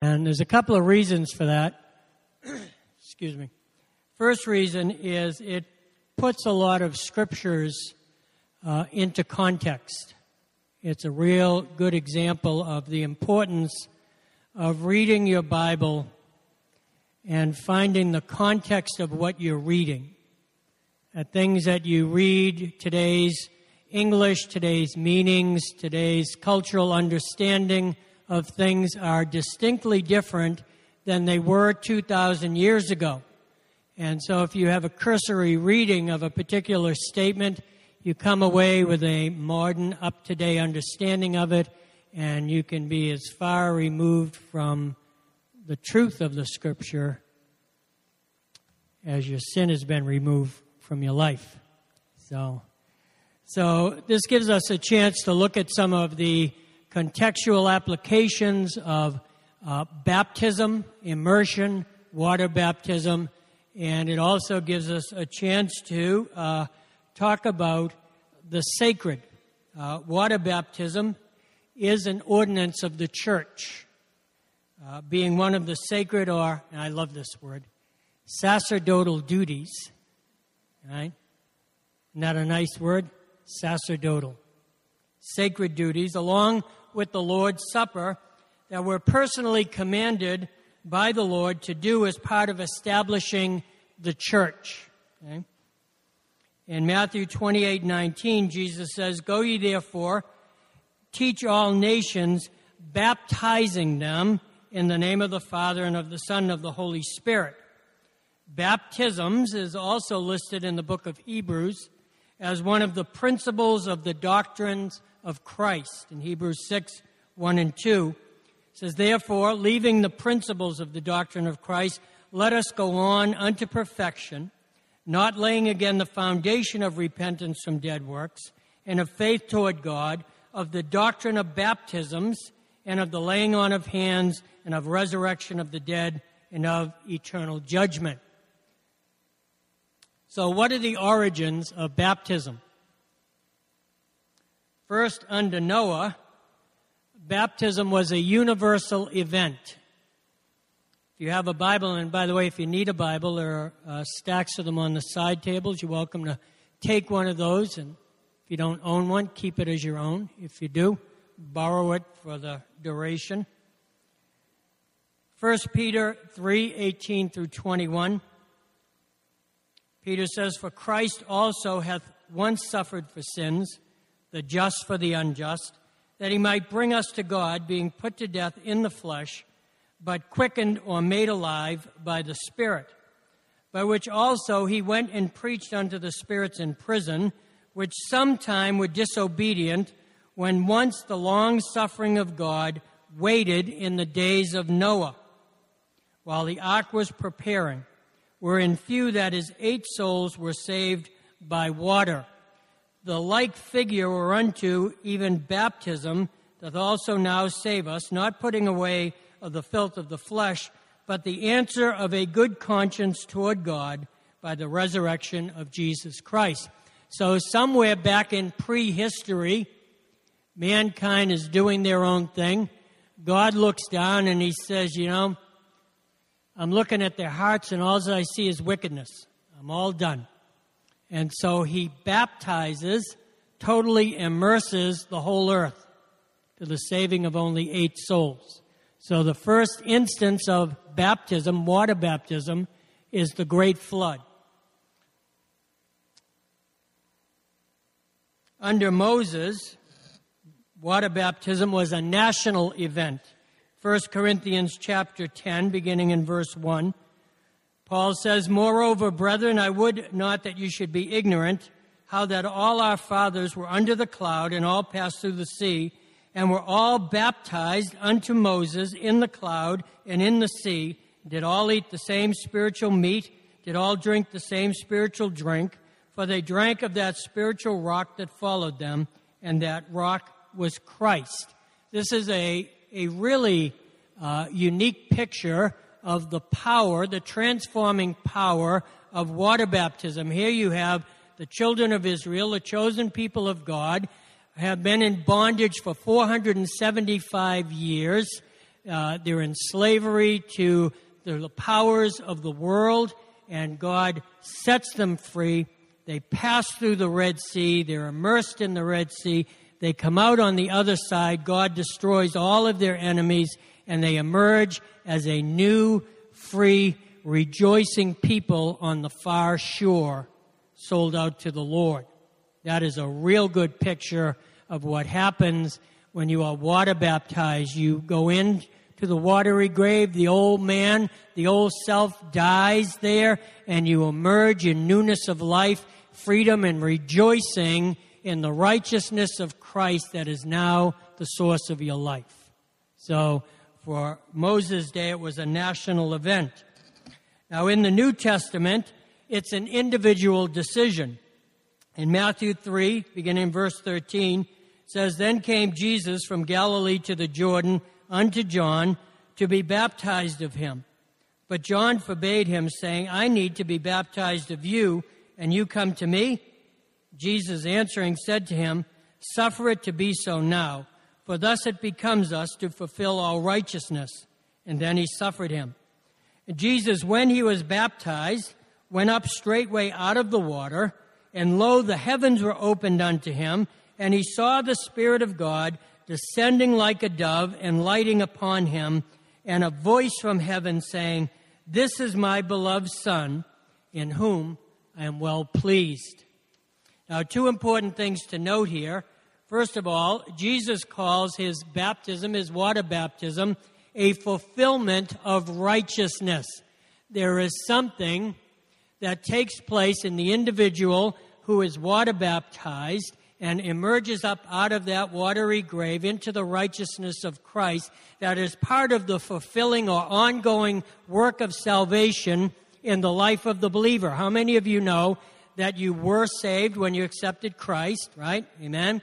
And there's a couple of reasons for that. Excuse me. First reason is it puts a lot of scriptures uh, into context. It's a real good example of the importance of reading your Bible and finding the context of what you're reading. Things that you read, today's English, today's meanings, today's cultural understanding of things are distinctly different than they were 2,000 years ago. And so if you have a cursory reading of a particular statement, you come away with a modern, up to date understanding of it, and you can be as far removed from the truth of the scripture as your sin has been removed from your life. So, so this gives us a chance to look at some of the contextual applications of uh, baptism, immersion, water baptism, and it also gives us a chance to uh, talk about the sacred. Uh, water baptism is an ordinance of the church, uh, being one of the sacred, or, and I love this word, sacerdotal duties. Right? Not a nice word? Sacerdotal. Sacred duties, along with the Lord's Supper, that were personally commanded by the Lord to do as part of establishing the church. Okay? In Matthew 28 19, Jesus says, Go ye therefore, teach all nations, baptizing them in the name of the Father and of the Son and of the Holy Spirit. Baptisms is also listed in the book of Hebrews as one of the principles of the doctrines of Christ. In Hebrews 6 1 and 2, it says, Therefore, leaving the principles of the doctrine of Christ, let us go on unto perfection, not laying again the foundation of repentance from dead works and of faith toward God, of the doctrine of baptisms and of the laying on of hands and of resurrection of the dead and of eternal judgment. So, what are the origins of baptism? First, under Noah, baptism was a universal event. If you have a Bible, and by the way, if you need a Bible, there are uh, stacks of them on the side tables. You're welcome to take one of those, and if you don't own one, keep it as your own. If you do, borrow it for the duration. 1 Peter 3 18 through 21. Peter says, For Christ also hath once suffered for sins, the just for the unjust, that he might bring us to God, being put to death in the flesh, but quickened or made alive by the Spirit, by which also he went and preached unto the spirits in prison, which sometime were disobedient, when once the long suffering of God waited in the days of Noah, while the ark was preparing wherein few, that is, eight souls, were saved by water. The like figure whereunto even baptism doth also now save us, not putting away of the filth of the flesh, but the answer of a good conscience toward God by the resurrection of Jesus Christ. So, somewhere back in prehistory, mankind is doing their own thing. God looks down and he says, You know, I'm looking at their hearts, and all I see is wickedness. I'm all done. And so he baptizes, totally immerses the whole earth to the saving of only eight souls. So the first instance of baptism, water baptism, is the great flood. Under Moses, water baptism was a national event. 1 Corinthians chapter 10, beginning in verse 1. Paul says, Moreover, brethren, I would not that you should be ignorant how that all our fathers were under the cloud and all passed through the sea, and were all baptized unto Moses in the cloud and in the sea, did all eat the same spiritual meat, did all drink the same spiritual drink, for they drank of that spiritual rock that followed them, and that rock was Christ. This is a a really uh, unique picture of the power, the transforming power of water baptism. Here you have the children of Israel, the chosen people of God, have been in bondage for 475 years. uh, they're in slavery to the powers of the world, and God sets them free. They pass through the Red Sea, they're immersed in the Red Sea, they come out on the other side, God destroys all of their enemies, and they emerge as a new, free, rejoicing people on the far shore, sold out to the Lord. That is a real good picture of what happens when you are water baptized. You go in to the watery grave, the old man, the old self dies there, and you emerge in newness of life, freedom, and rejoicing in the righteousness of Christ that is now the source of your life. So, for Moses' day, it was a national event. Now, in the New Testament, it's an individual decision. In Matthew 3, beginning in verse 13, says, Then came Jesus from Galilee to the Jordan unto John to be baptized of him. But John forbade him, saying, I need to be baptized of you, and you come to me? Jesus answering said to him, Suffer it to be so now, for thus it becomes us to fulfill all righteousness. And then he suffered him. And Jesus, when he was baptized, went up straightway out of the water, and lo, the heavens were opened unto him, and he saw the Spirit of God descending like a dove and lighting upon him, and a voice from heaven saying, This is my beloved Son, in whom I am well pleased. Now, two important things to note here. First of all, Jesus calls his baptism, his water baptism, a fulfillment of righteousness. There is something that takes place in the individual who is water baptized and emerges up out of that watery grave into the righteousness of Christ that is part of the fulfilling or ongoing work of salvation in the life of the believer. How many of you know that you were saved when you accepted Christ, right? Amen.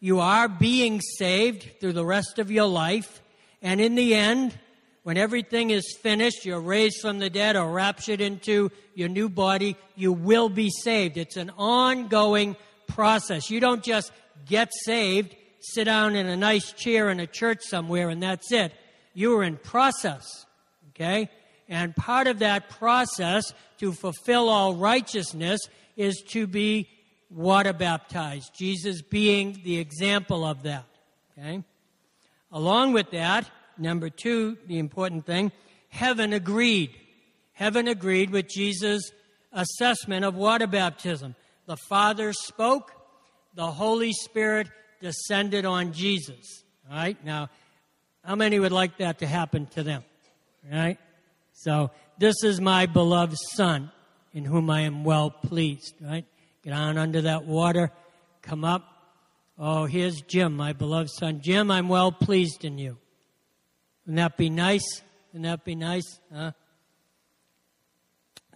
You are being saved through the rest of your life. And in the end, when everything is finished, you're raised from the dead or raptured into your new body, you will be saved. It's an ongoing process. You don't just get saved, sit down in a nice chair in a church somewhere, and that's it. You are in process. Okay? And part of that process to fulfill all righteousness is to be water baptized. Jesus being the example of that. Okay? Along with that, number two, the important thing, heaven agreed. Heaven agreed with Jesus' assessment of water baptism. The Father spoke, the Holy Spirit descended on Jesus. All right? Now, how many would like that to happen to them? All right? So, this is my beloved Son in whom I am well pleased. Right? Get on under that water, come up. Oh, here's Jim, my beloved son. Jim, I'm well pleased in you. Wouldn't that be nice? Wouldn't that be nice? Huh?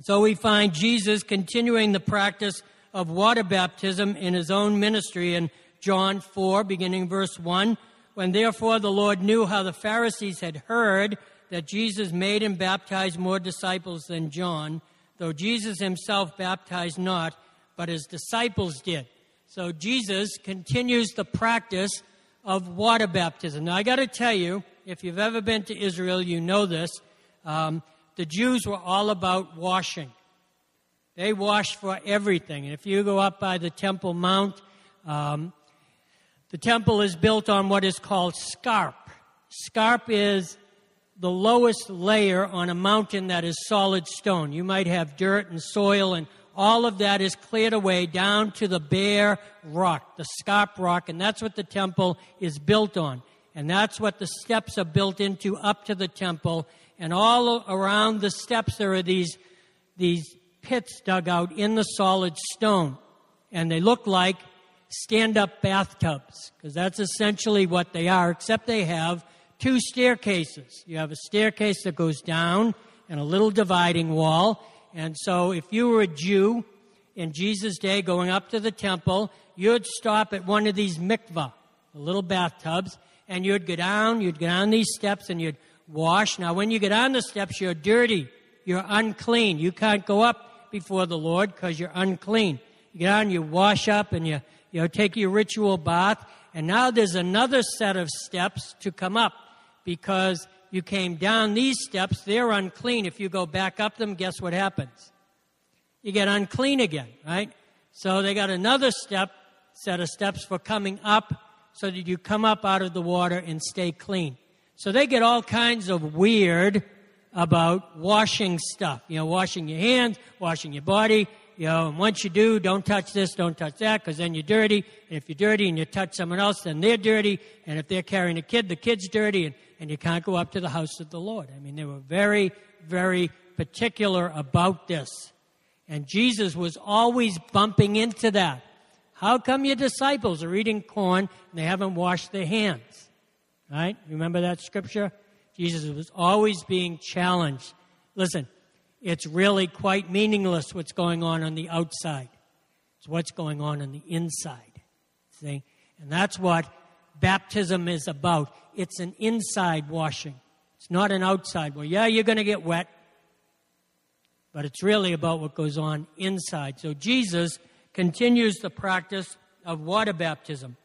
So we find Jesus continuing the practice of water baptism in his own ministry in John 4, beginning verse 1. When therefore the Lord knew how the Pharisees had heard that Jesus made and baptized more disciples than John, though Jesus himself baptized not, but his disciples did. So Jesus continues the practice of water baptism. Now, I got to tell you, if you've ever been to Israel, you know this. Um, the Jews were all about washing. They wash for everything. And if you go up by the Temple Mount, um, the temple is built on what is called scarp. Scarp is the lowest layer on a mountain that is solid stone. You might have dirt and soil, and all of that is cleared away down to the bare rock, the scarp rock, and that's what the temple is built on. And that's what the steps are built into up to the temple. And all around the steps, there are these, these pits dug out in the solid stone. And they look like stand up bathtubs, because that's essentially what they are, except they have two staircases. You have a staircase that goes down and a little dividing wall. And so if you were a Jew in Jesus' day going up to the temple, you'd stop at one of these mikvah, the little bathtubs, and you'd go down, you'd go down these steps and you'd wash. Now when you get on the steps, you're dirty. You're unclean. You can't go up before the Lord because you're unclean. You get on, you wash up, and you, you know, take your ritual bath. And now there's another set of steps to come up because you came down these steps, they're unclean. If you go back up them, guess what happens? You get unclean again, right? So they got another step, set of steps for coming up so that you come up out of the water and stay clean. So they get all kinds of weird about washing stuff. You know, washing your hands, washing your body. You know, and once you do, don't touch this, don't touch that, because then you're dirty. And if you're dirty and you touch someone else, then they're dirty. And if they're carrying a kid, the kid's dirty, and, and you can't go up to the house of the Lord. I mean, they were very, very particular about this. And Jesus was always bumping into that. How come your disciples are eating corn and they haven't washed their hands? Right? Remember that scripture? Jesus was always being challenged. Listen, it's really quite meaningless what's going on on the outside. It's what's going on on the inside. See? And that's what baptism is about. It's an inside washing. It's not an outside Well, Yeah, you're going to get wet, but it's really about what goes on inside. So Jesus continues the practice of water baptism.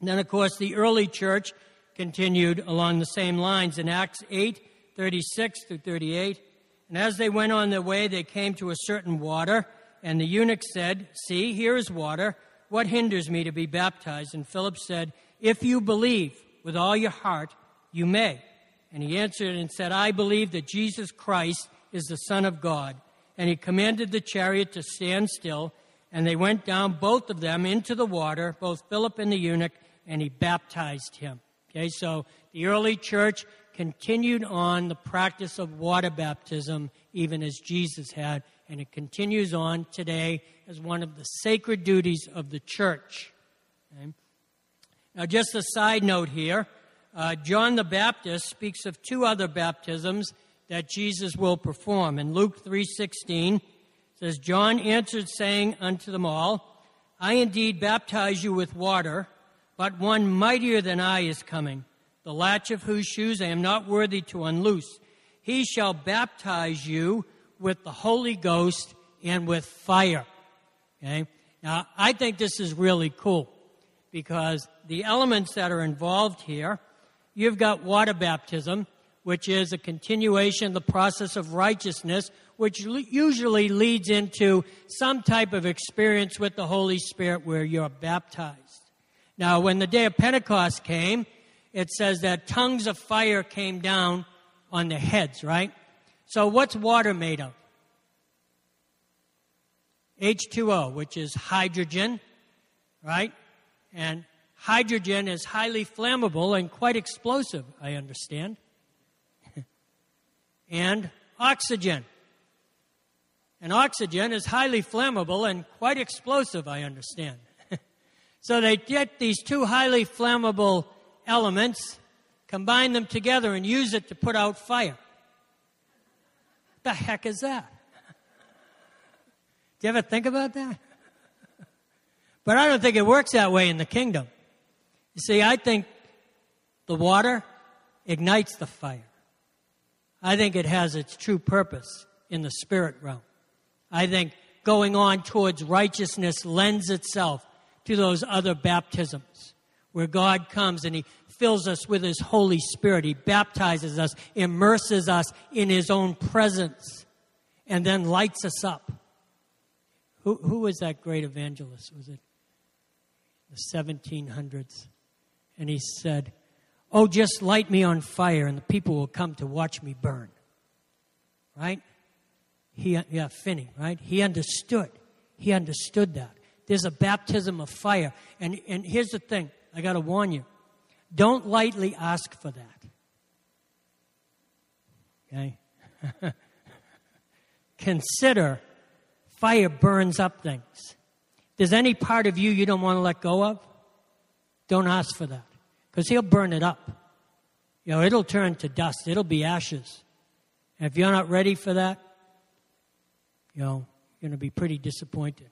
And then, of course, the early church continued along the same lines in Acts 8 36 through 38. And as they went on their way, they came to a certain water, and the eunuch said, See, here is water. What hinders me to be baptized? And Philip said, If you believe with all your heart, you may. And he answered and said, I believe that Jesus Christ is the Son of God. And he commanded the chariot to stand still, and they went down, both of them, into the water, both Philip and the eunuch, and he baptized him. Okay, so the early church continued on the practice of water baptism, even as Jesus had, and it continues on today as one of the sacred duties of the church. Okay? Now, just a side note here uh, John the Baptist speaks of two other baptisms that Jesus will perform. In Luke 3:16 says John answered saying unto them all, I indeed baptize you with water, but one mightier than I is coming, the latch of whose shoes I am not worthy to unloose. He shall baptize you with the Holy Ghost and with fire. Okay? Now, I think this is really cool because the elements that are involved here, you've got water baptism, which is a continuation the process of righteousness, which usually leads into some type of experience with the Holy Spirit where you're baptized. Now, when the day of Pentecost came, it says that tongues of fire came down on their heads, right? So, what's water made of? H2O, which is hydrogen, right? And hydrogen is highly flammable and quite explosive, I understand and oxygen. And oxygen is highly flammable and quite explosive, I understand. so they get these two highly flammable elements, combine them together, and use it to put out fire. The heck is that? Do you ever think about that? But I don't think it works that way in the kingdom. You see, I think the water ignites the fire. I think it has its true purpose in the spirit realm. I think going on towards righteousness lends itself to those other baptisms where God comes and He fills us with His Holy Spirit. He baptizes us, immerses us in His own presence, and then lights us up. Who, who was that great evangelist? Was it the 1700s? And he said, Oh, just light me on fire and the people will come to watch me burn. Right? He, yeah, Finney, right? He understood. He understood that. There's a baptism of fire. And, and here's the thing I got to warn you don't lightly ask for that. Okay? Consider fire burns up things. There's any part of you you don't want to let go of, don't ask for that because he'll burn it up. You know, it'll turn to dust, it'll be ashes. And if you're not ready for that, you know, you're going to be pretty disappointed.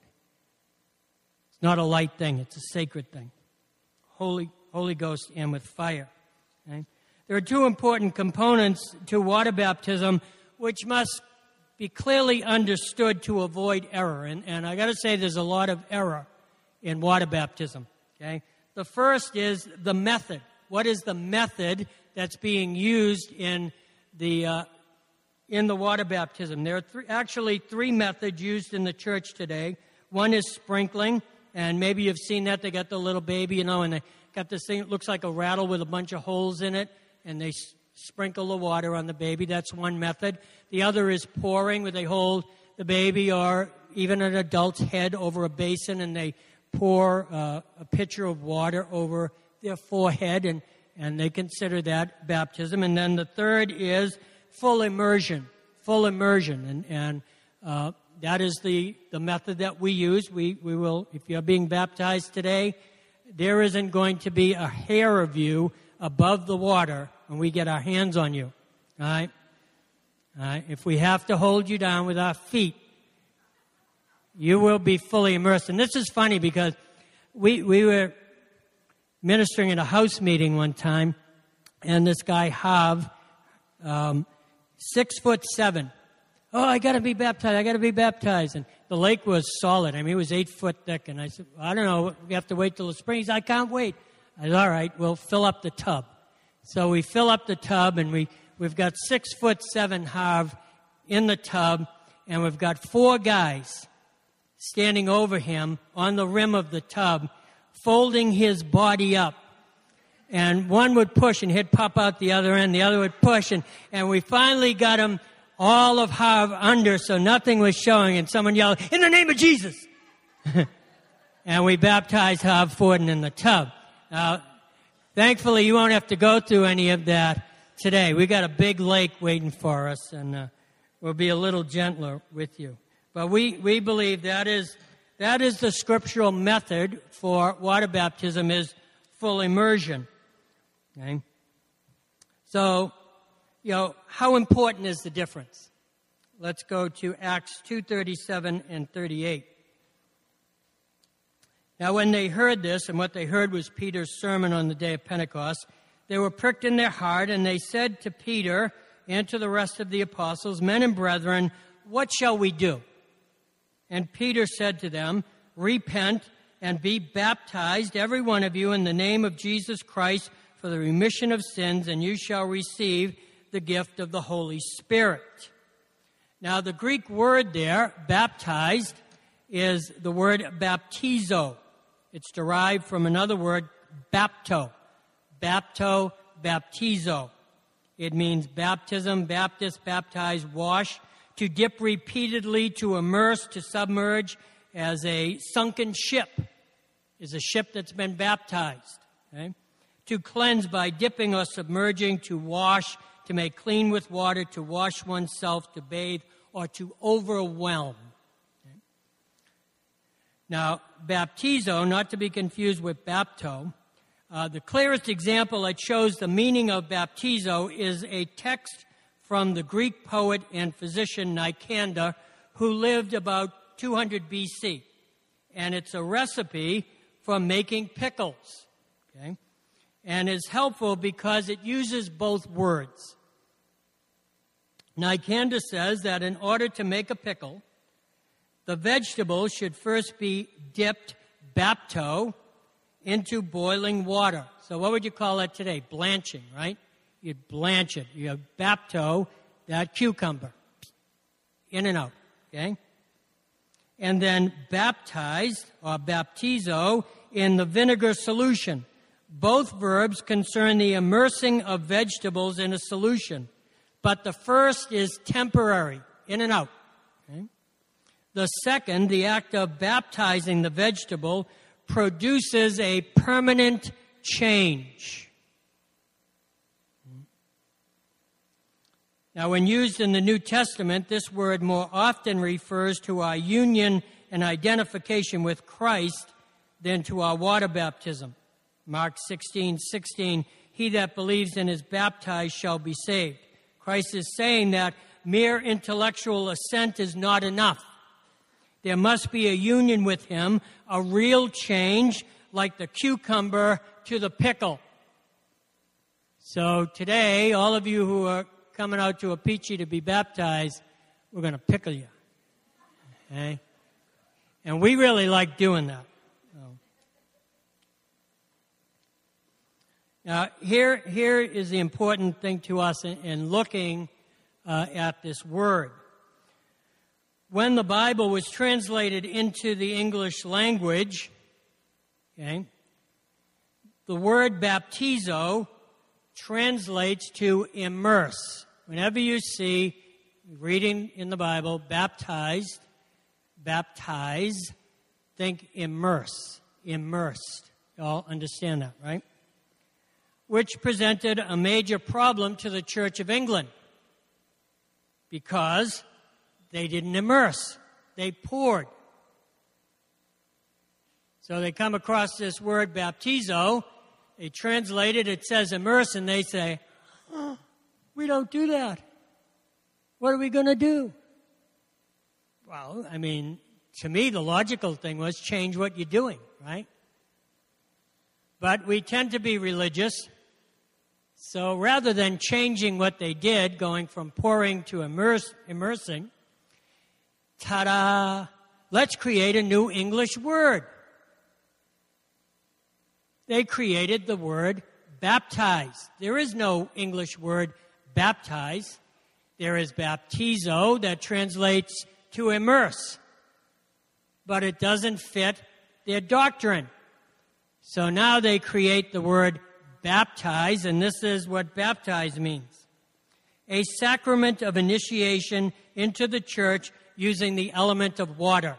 It's not a light thing, it's a sacred thing. Holy, Holy Ghost and with fire. Okay? There are two important components to water baptism which must be clearly understood to avoid error. And, and I got to say, there's a lot of error in water baptism. Okay? The first is the method. What is the method that's being used in the uh, in the water baptism. There are actually three methods used in the church today. One is sprinkling, and maybe you've seen that. They got the little baby, you know, and they got this thing that looks like a rattle with a bunch of holes in it, and they s- sprinkle the water on the baby. That's one method. The other is pouring, where they hold the baby or even an adult's head over a basin and they pour uh, a pitcher of water over their forehead, and, and they consider that baptism. And then the third is full immersion, full immersion. And, and uh, that is the, the method that we use. We, we will, if you're being baptized today, there isn't going to be a hair of you above the water when we get our hands on you. All right? All right? If we have to hold you down with our feet, you will be fully immersed. And this is funny because we, we were ministering at a house meeting one time, and this guy, Hav, um, six foot seven. Oh, I got to be baptized. I got to be baptized. And the lake was solid. I mean, it was eight foot thick. And I said, I don't know. We have to wait till the spring. Said, I can't wait. I said, all right, we'll fill up the tub. So we fill up the tub, and we, we've got six foot seven Hav in the tub, and we've got four guys standing over him on the rim of the tub, folding his body up. And one would push and he'd pop out the other end, the other would push, and, and we finally got him all of Hav under so nothing was showing, and someone yelled, In the name of Jesus! and we baptized Hav Forden in the tub. Now, thankfully, you won't have to go through any of that today. We got a big lake waiting for us, and uh, we'll be a little gentler with you. But we, we believe that is, that is the scriptural method for water baptism is full immersion. Okay? So, you know, how important is the difference? Let's go to Acts 2:37 and 38. Now when they heard this and what they heard was Peter's sermon on the day of Pentecost, they were pricked in their heart and they said to Peter and to the rest of the apostles, "Men and brethren, what shall we do?" And Peter said to them, Repent and be baptized, every one of you, in the name of Jesus Christ for the remission of sins, and you shall receive the gift of the Holy Spirit. Now, the Greek word there, baptized, is the word baptizo. It's derived from another word, bapto. Bapto, baptizo. It means baptism, Baptist, baptize, wash, to dip repeatedly, to immerse, to submerge, as a sunken ship is a ship that's been baptized. Okay? To cleanse by dipping or submerging, to wash, to make clean with water, to wash oneself, to bathe, or to overwhelm. Now, baptizo, not to be confused with bapto, uh, the clearest example that shows the meaning of baptizo is a text from the Greek poet and physician Nicander, who lived about 200 BC. And it's a recipe for making pickles. Okay? And is helpful because it uses both words. Nicander says that in order to make a pickle, the vegetable should first be dipped bapto into boiling water. So what would you call that today? Blanching, right? You'd blanch it. You bapto, that cucumber, in and out, okay? And then baptized or baptizo in the vinegar solution. Both verbs concern the immersing of vegetables in a solution, but the first is temporary, in and out. Okay? The second, the act of baptizing the vegetable, produces a permanent change. Now, when used in the New Testament, this word more often refers to our union and identification with Christ than to our water baptism. Mark 16, 16, he that believes and is baptized shall be saved. Christ is saying that mere intellectual assent is not enough. There must be a union with him, a real change, like the cucumber to the pickle. So today, all of you who are coming out to Apiche to be baptized, we're going to pickle you. Okay? And we really like doing that. Now, here, here is the important thing to us in, in looking uh, at this word. When the Bible was translated into the English language, okay, the word baptizo translates to immerse. Whenever you see reading in the Bible, baptized, baptize, think immerse, immersed. You all understand that, right? Which presented a major problem to the Church of England because they didn't immerse, they poured. So they come across this word baptizo, they translate it, it says immerse, and they say, oh, We don't do that. What are we going to do? Well, I mean, to me, the logical thing was change what you're doing, right? But we tend to be religious. So rather than changing what they did, going from pouring to immerse, immersing, ta da, let's create a new English word. They created the word baptize. There is no English word baptize. There is baptizo that translates to immerse but it doesn't fit their doctrine. So now they create the word baptize, and this is what baptize means a sacrament of initiation into the church using the element of water.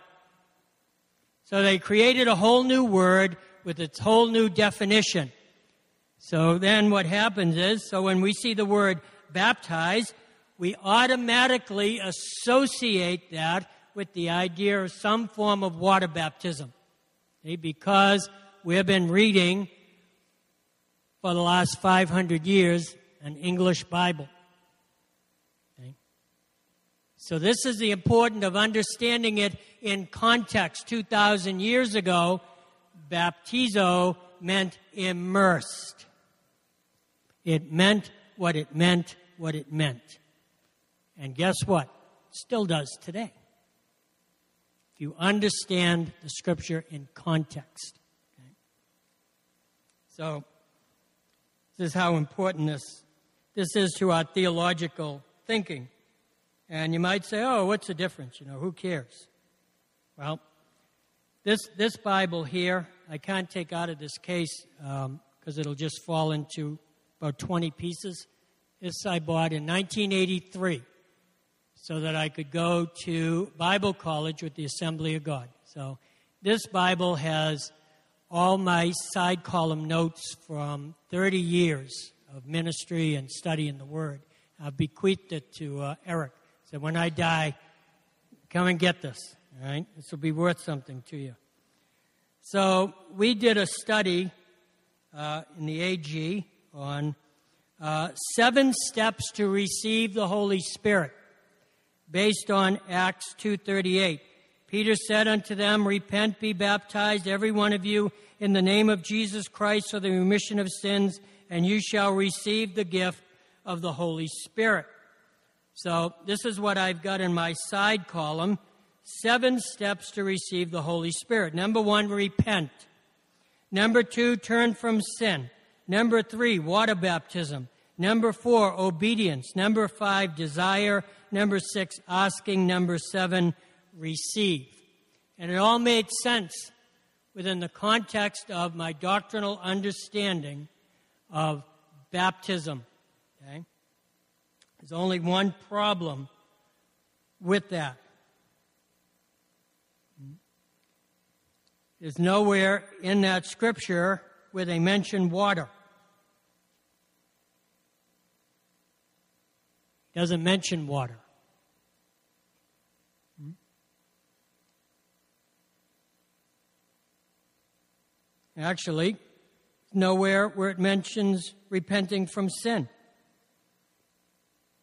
So they created a whole new word with its whole new definition. So then what happens is, so when we see the word baptize, we automatically associate that with the idea of some form of water baptism. Okay, because we've been reading for the last 500 years an English Bible. Okay? So, this is the importance of understanding it in context. 2,000 years ago, baptizo meant immersed. It meant what it meant, what it meant. And guess what? Still does today If you understand the scripture in context. Okay? So, this is how important this, this is to our theological thinking. And you might say, oh, what's the difference? You know, who cares? Well, this, this Bible here, I can't take out of this case because um, it'll just fall into about 20 pieces. This I bought in 1983 so that I could go to Bible college with the Assembly of God. So this Bible has all my side column notes from 30 years of ministry and studying the Word. I've bequeathed it to uh, Eric. So when I die, come and get this. All right, this will be worth something to you. So we did a study uh, in the AG on uh, seven steps to receive the Holy Spirit based on Acts 2:38. Peter said unto them, Repent, be baptized, every one of you, in the name of Jesus Christ for the remission of sins, and you shall receive the gift of the Holy Spirit. So, this is what I've got in my side column seven steps to receive the Holy Spirit. Number one, repent. Number two, turn from sin. Number three, water baptism. Number four, obedience. Number five, desire. Number six, asking. Number seven, receive. And it all made sense within the context of my doctrinal understanding of baptism. Okay? There's only one problem with that. There's nowhere in that scripture where they mention water. doesn't mention water. Actually, nowhere where it mentions repenting from sin.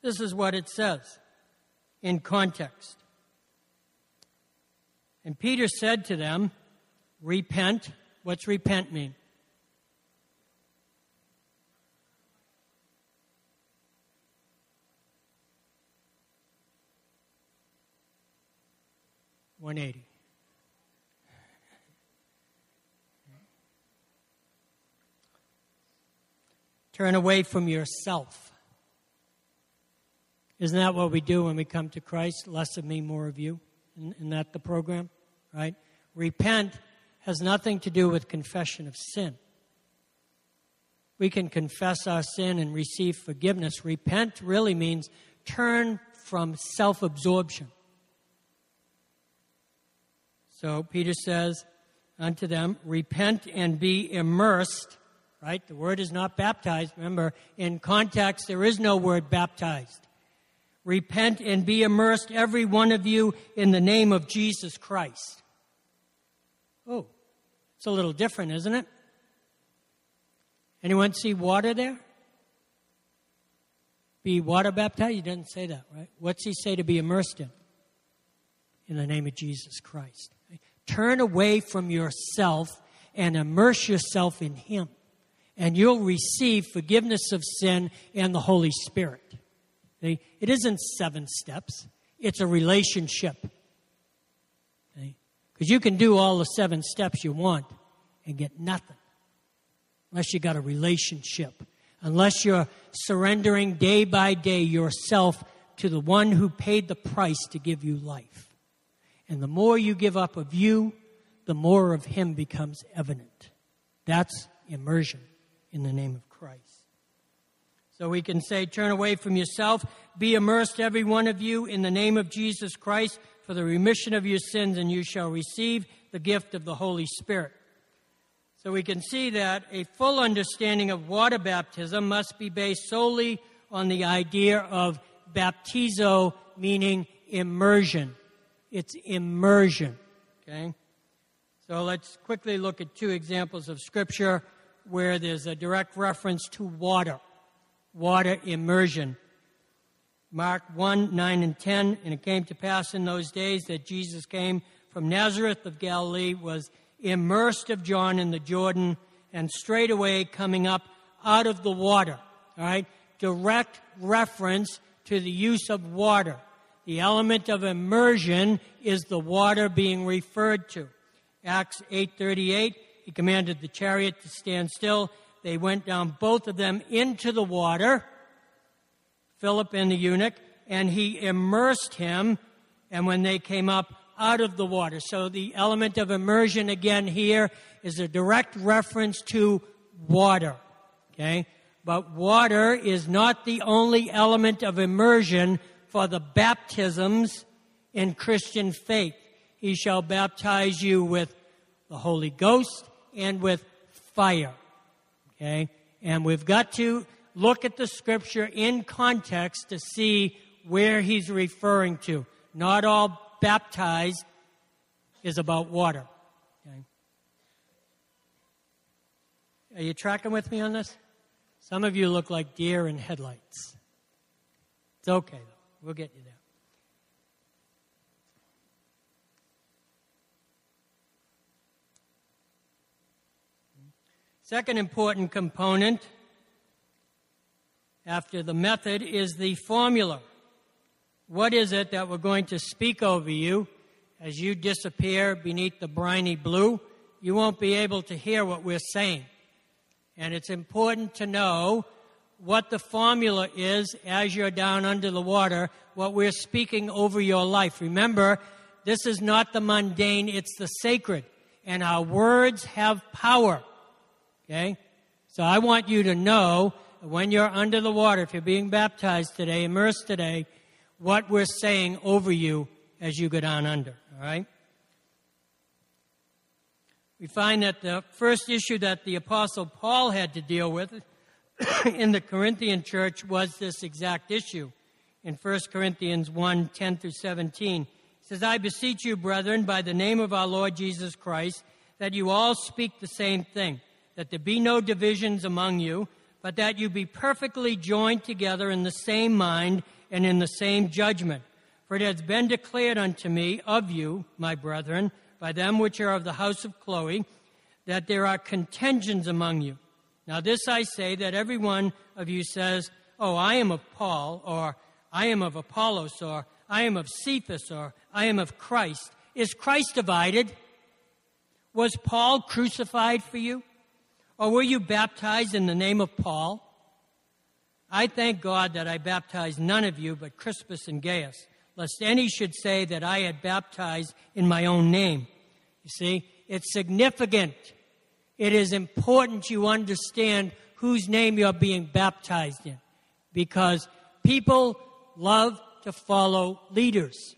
This is what it says in context. And Peter said to them, Repent. What's repent mean? 180. Turn away from yourself. Isn't that what we do when we come to Christ? Less of me, more of you. Isn't that the program? Right? Repent has nothing to do with confession of sin. We can confess our sin and receive forgiveness. Repent really means turn from self absorption. So Peter says unto them, Repent and be immersed. Right? The word is not baptized. Remember, in context, there is no word baptized. Repent and be immersed, every one of you, in the name of Jesus Christ. Oh, it's a little different, isn't it? Anyone see water there? Be water baptized? He doesn't say that, right? What's he say to be immersed in? In the name of Jesus Christ. Turn away from yourself and immerse yourself in him, and you'll receive forgiveness of sin and the Holy Spirit. It isn't seven steps, it's a relationship. Because you can do all the seven steps you want and get nothing unless you got a relationship, unless you're surrendering day by day yourself to the one who paid the price to give you life. And the more you give up of you, the more of him becomes evident. That's immersion in the name of Christ. So we can say, Turn away from yourself, be immersed, every one of you, in the name of Jesus Christ for the remission of your sins, and you shall receive the gift of the Holy Spirit. So we can see that a full understanding of water baptism must be based solely on the idea of baptizo, meaning immersion. It's immersion. Okay? So let's quickly look at two examples of Scripture where there's a direct reference to water. Water immersion. Mark 1 9 and 10. And it came to pass in those days that Jesus came from Nazareth of Galilee, was immersed of John in the Jordan, and straightway coming up out of the water. All right? Direct reference to the use of water. The element of immersion is the water being referred to. Acts 8:38, he commanded the chariot to stand still. They went down both of them into the water, Philip and the eunuch, and he immersed him. And when they came up, out of the water. So the element of immersion again here is a direct reference to water. Okay? But water is not the only element of immersion for the baptisms in Christian faith. He shall baptize you with the Holy Ghost and with fire. Okay? And we've got to look at the scripture in context to see where he's referring to. Not all baptized is about water. Okay? Are you tracking with me on this? Some of you look like deer in headlights. It's okay, though. We'll get you there. Second important component after the method is the formula. What is it that we're going to speak over you as you disappear beneath the briny blue? You won't be able to hear what we're saying. And it's important to know what the formula is as you're down under the water, what we're speaking over your life. Remember, this is not the mundane, it's the sacred. And our words have power. Okay? So I want you to know when you're under the water, if you're being baptized today, immersed today, what we're saying over you as you go down under. All right? We find that the first issue that the Apostle Paul had to deal with in the Corinthian church was this exact issue. In 1 Corinthians 1 10 through 17, he says, I beseech you, brethren, by the name of our Lord Jesus Christ, that you all speak the same thing, that there be no divisions among you, but that you be perfectly joined together in the same mind and in the same judgment. For it has been declared unto me of you, my brethren, by them which are of the house of Chloe, that there are contentions among you. Now, this I say that every one of you says, Oh, I am of Paul, or I am of Apollos, or I am of Cephas, or I am of Christ. Is Christ divided? Was Paul crucified for you? Or were you baptized in the name of Paul? I thank God that I baptized none of you but Crispus and Gaius, lest any should say that I had baptized in my own name. You see, it's significant. It is important you understand whose name you're being baptized in because people love to follow leaders.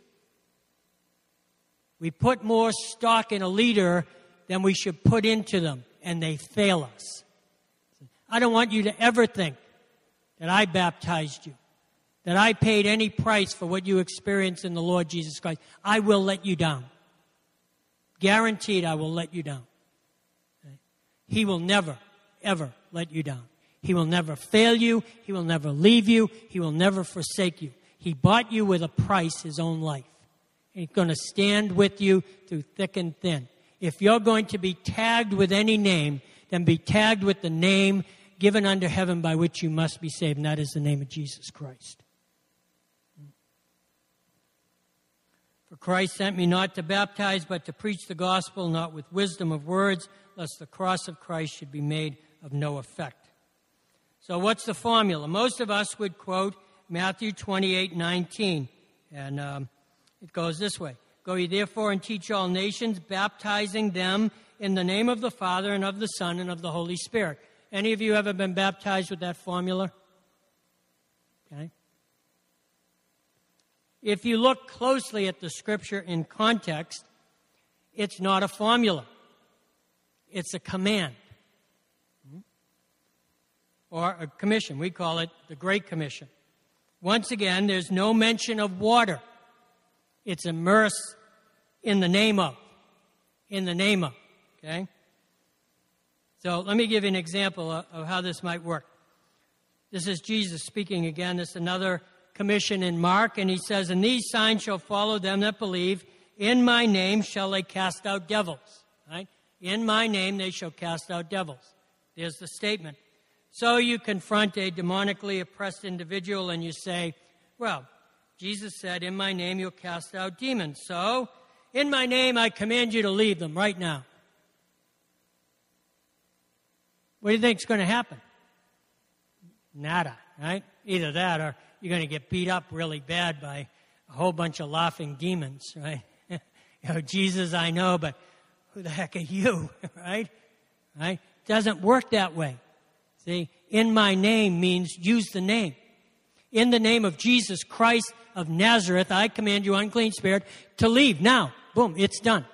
We put more stock in a leader than we should put into them, and they fail us. I don't want you to ever think that I baptized you, that I paid any price for what you experienced in the Lord Jesus Christ. I will let you down. Guaranteed, I will let you down. He will never, ever let you down. He will never fail you. He will never leave you. He will never forsake you. He bought you with a price, his own life. He's going to stand with you through thick and thin. If you're going to be tagged with any name, then be tagged with the name given under heaven by which you must be saved, and that is the name of Jesus Christ. For Christ sent me not to baptize, but to preach the gospel, not with wisdom of words, lest the cross of Christ should be made of no effect. So, what's the formula? Most of us would quote Matthew 28 19, and um, it goes this way Go ye therefore and teach all nations, baptizing them in the name of the Father and of the Son and of the Holy Spirit. Any of you ever been baptized with that formula? Okay. If you look closely at the scripture in context, it's not a formula, it's a command hmm? or a commission. We call it the Great Commission. Once again, there's no mention of water. It's immersed in the name of. In the name of. Okay? So let me give you an example of how this might work. This is Jesus speaking again. This is another commission in Mark, and he says, And these signs shall follow them that believe. In my name shall they cast out devils. Right? In my name they shall cast out devils. There's the statement. So you confront a demonically oppressed individual and you say, Well, Jesus said, In my name you'll cast out demons. So, in my name I command you to leave them right now. What do you think is going to happen? Nada, right? Either that or you're going to get beat up really bad by a whole bunch of laughing demons, right? you know, Jesus, I know, but who the heck are you, right? Right? Doesn't work that way. See, in my name means use the name. In the name of Jesus Christ of Nazareth, I command you, unclean spirit, to leave now. Boom, it's done.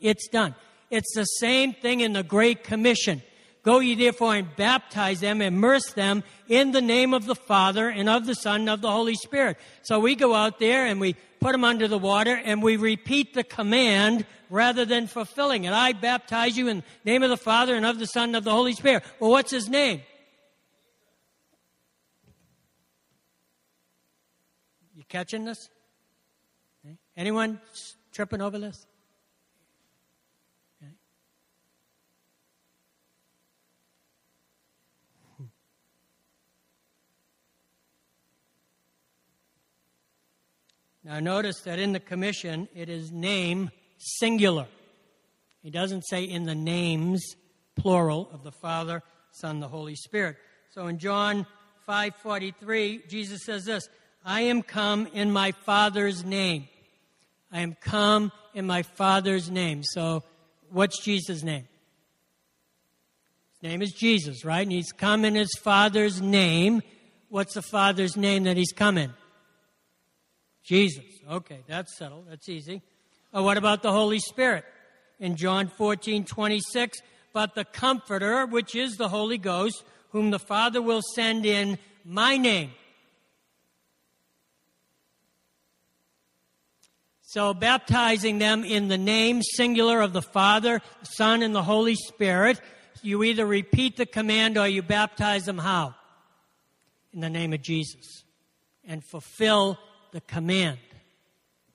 It's done. It's the same thing in the Great Commission. Go ye therefore and baptize them, immerse them in the name of the Father and of the Son and of the Holy Spirit. So we go out there and we put them under the water and we repeat the command rather than fulfilling it. I baptize you in the name of the Father and of the Son and of the Holy Spirit. Well, what's his name? Catching this? Eh? Anyone tripping over this? Eh? Hmm. Now, notice that in the commission, it is name singular. He doesn't say in the names, plural, of the Father, Son, the Holy Spirit. So in John 5:43, Jesus says this, I am come in my Father's name. I am come in my Father's name. So, what's Jesus' name? His name is Jesus, right? And he's come in his Father's name. What's the Father's name that he's come in? Jesus. Okay, that's settled. That's easy. Oh, what about the Holy Spirit? In John 14, 26, but the Comforter, which is the Holy Ghost, whom the Father will send in my name. So, baptizing them in the name singular of the Father, Son, and the Holy Spirit, you either repeat the command or you baptize them how? In the name of Jesus. And fulfill the command.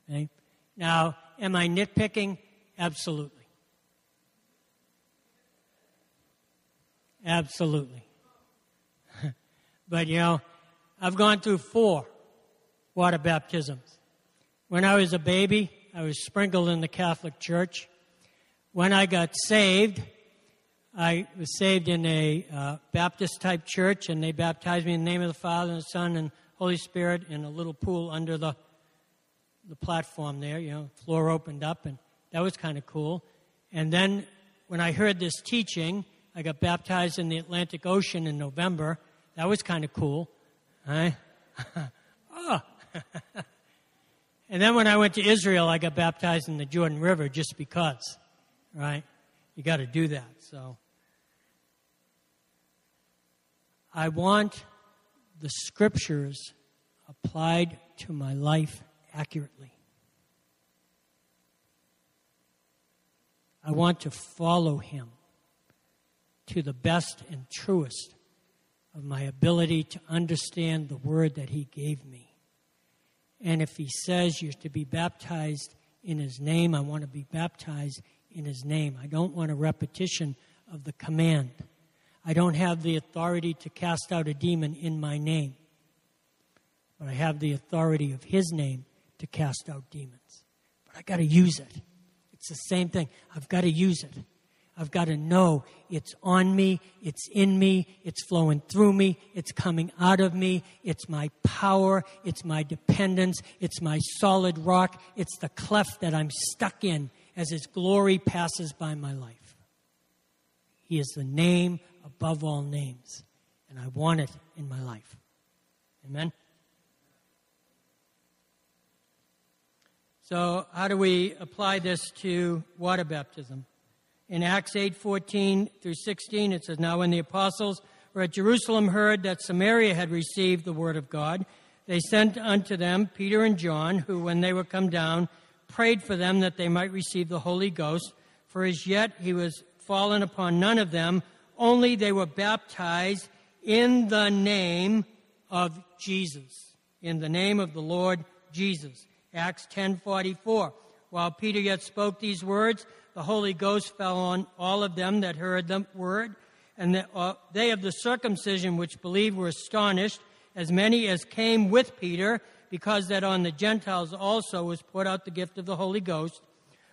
Okay? Now, am I nitpicking? Absolutely. Absolutely. but you know, I've gone through four water baptisms. When I was a baby, I was sprinkled in the Catholic Church. When I got saved, I was saved in a uh, Baptist type church, and they baptized me in the name of the Father and the Son and Holy Spirit in a little pool under the the platform there. You know, floor opened up, and that was kind of cool. And then when I heard this teaching, I got baptized in the Atlantic Ocean in November. That was kind of cool. Right? oh. and then when I went to Israel, I got baptized in the Jordan River just because. Right? You got to do that. So I want the scriptures applied to my life accurately. I want to follow him to the best and truest of my ability to understand the word that he gave me. And if he says you're to be baptized in his name, I want to be baptized in his name. I don't want a repetition of the command. I don't have the authority to cast out a demon in my name, but I have the authority of his name to cast out demons. But I got to use it. It's the same thing. I've got to use it. I've got to know it's on me, it's in me, it's flowing through me, it's coming out of me, it's my power, it's my dependence, it's my solid rock, it's the cleft that I'm stuck in as His glory passes by my life. He is the name above all names, and I want it in my life. Amen? So, how do we apply this to water baptism? In Acts 8:14 through 16, it says, "Now when the apostles were at Jerusalem heard that Samaria had received the word of God, they sent unto them Peter and John, who, when they were come down, prayed for them that they might receive the Holy Ghost. For as yet he was fallen upon none of them, only they were baptized in the name of Jesus, in the name of the Lord Jesus." Acts 10:44. While Peter yet spoke these words, the Holy Ghost fell on all of them that heard the word, and the, uh, they of the circumcision which believed were astonished, as many as came with Peter, because that on the Gentiles also was poured out the gift of the Holy Ghost.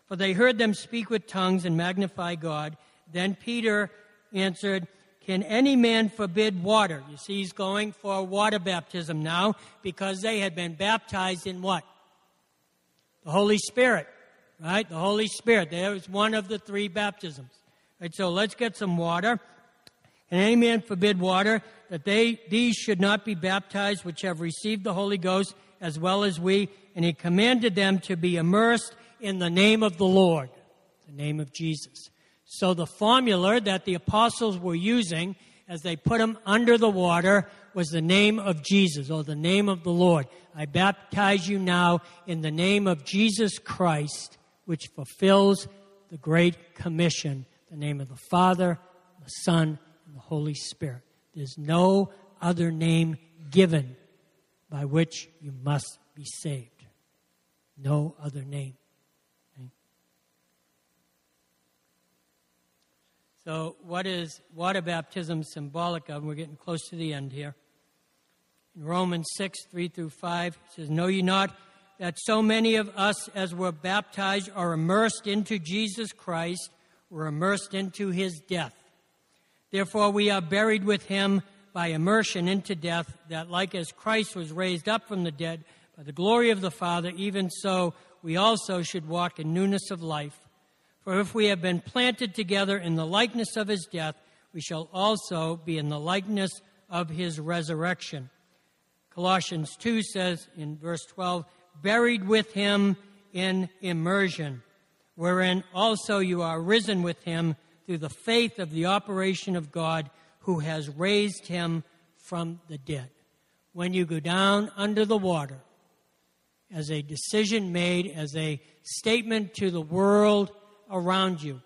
For they heard them speak with tongues and magnify God. Then Peter answered, Can any man forbid water? You see, he's going for water baptism now because they had been baptized in what? The Holy Spirit, right? The Holy Spirit. There is one of the three baptisms. Right, so let's get some water. And any man forbid water, that they these should not be baptized which have received the Holy Ghost as well as we. And he commanded them to be immersed in the name of the Lord, the name of Jesus. So the formula that the apostles were using as they put them under the water was the name of Jesus or the name of the Lord. I baptize you now in the name of Jesus Christ, which fulfills the Great Commission, the name of the Father, the Son, and the Holy Spirit. There's no other name given by which you must be saved. No other name. So, what is water baptism symbolic of? We're getting close to the end here. In Romans 6, 3 through 5, it says, Know ye not that so many of us as were baptized are immersed into Jesus Christ, were immersed into his death. Therefore, we are buried with him by immersion into death, that like as Christ was raised up from the dead by the glory of the Father, even so we also should walk in newness of life. For if we have been planted together in the likeness of his death, we shall also be in the likeness of his resurrection. Colossians 2 says in verse 12, buried with him in immersion, wherein also you are risen with him through the faith of the operation of God who has raised him from the dead. When you go down under the water, as a decision made, as a statement to the world around you,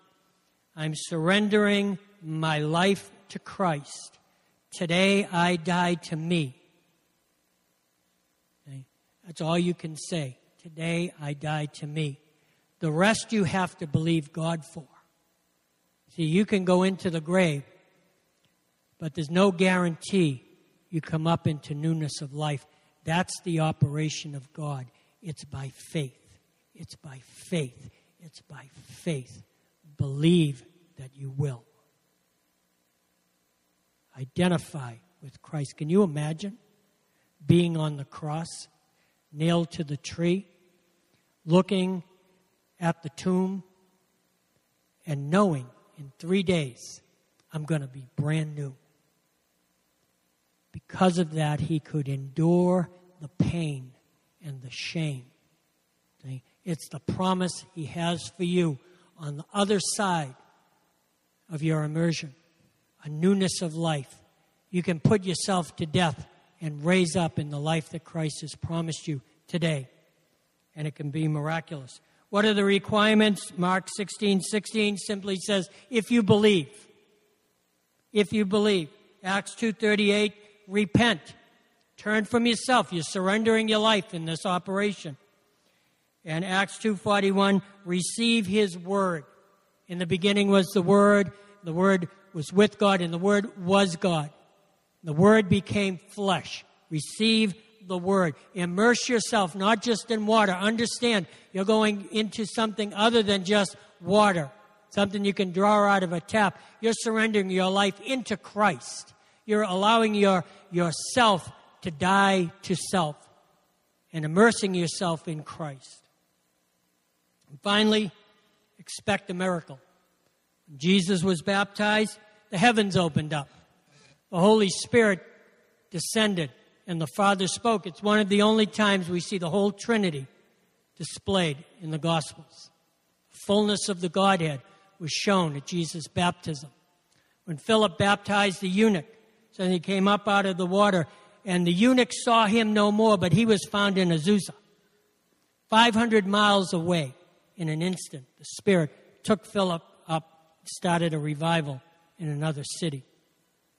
I'm surrendering my life to Christ. Today I die to me. That's all you can say. Today I die to me. The rest you have to believe God for. See, you can go into the grave, but there's no guarantee you come up into newness of life. That's the operation of God. It's by faith. It's by faith. It's by faith. Believe that you will. identify with Christ. Can you imagine being on the cross, nailed to the tree, looking at the tomb, and knowing in three days I'm going to be brand new? Because of that, he could endure the pain and the shame. It's the promise he has for you on the other side of your immersion a newness of life. You can put yourself to death and raise up in the life that Christ has promised you today. And it can be miraculous. What are the requirements? Mark 16 16 simply says, if you believe. If you believe. Acts 2.38, repent. Turn from yourself. You're surrendering your life in this operation. And Acts 2.41, receive his word. In the beginning was the word. The word was with God and the word was God. The word became flesh. Receive the word. Immerse yourself not just in water. Understand you're going into something other than just water, something you can draw out of a tap. You're surrendering your life into Christ. You're allowing your yourself to die to self and immersing yourself in Christ. And finally, expect a miracle. When Jesus was baptized, the heavens opened up. The Holy Spirit descended and the Father spoke. It's one of the only times we see the whole Trinity displayed in the Gospels. Fullness of the Godhead was shown at Jesus' baptism. When Philip baptized the eunuch, so he came up out of the water, and the eunuch saw him no more, but he was found in Azusa, 500 miles away. In an instant, the Spirit took Philip up, started a revival in another city.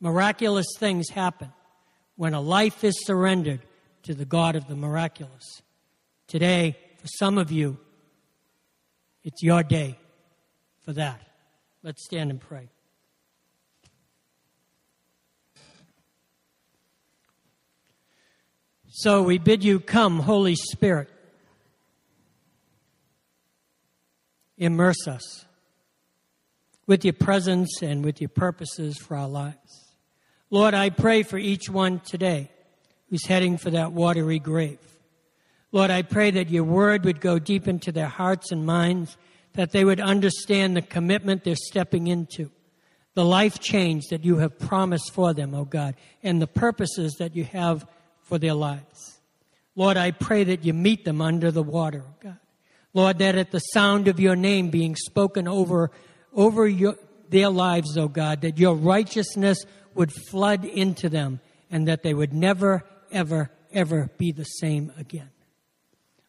Miraculous things happen when a life is surrendered to the God of the miraculous. Today, for some of you, it's your day for that. Let's stand and pray. So we bid you come, Holy Spirit. Immerse us with your presence and with your purposes for our lives. Lord, I pray for each one today who's heading for that watery grave. Lord, I pray that your word would go deep into their hearts and minds, that they would understand the commitment they're stepping into, the life change that you have promised for them, oh God, and the purposes that you have for their lives. Lord, I pray that you meet them under the water, oh God. Lord, that at the sound of your name being spoken over over your, their lives, O oh God, that your righteousness would flood into them and that they would never, ever, ever be the same again.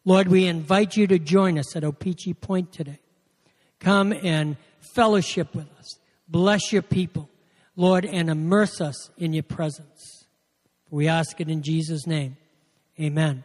Lord, we invite you to join us at Opechee Point today. Come and fellowship with us. Bless your people, Lord, and immerse us in your presence. We ask it in Jesus' name. Amen.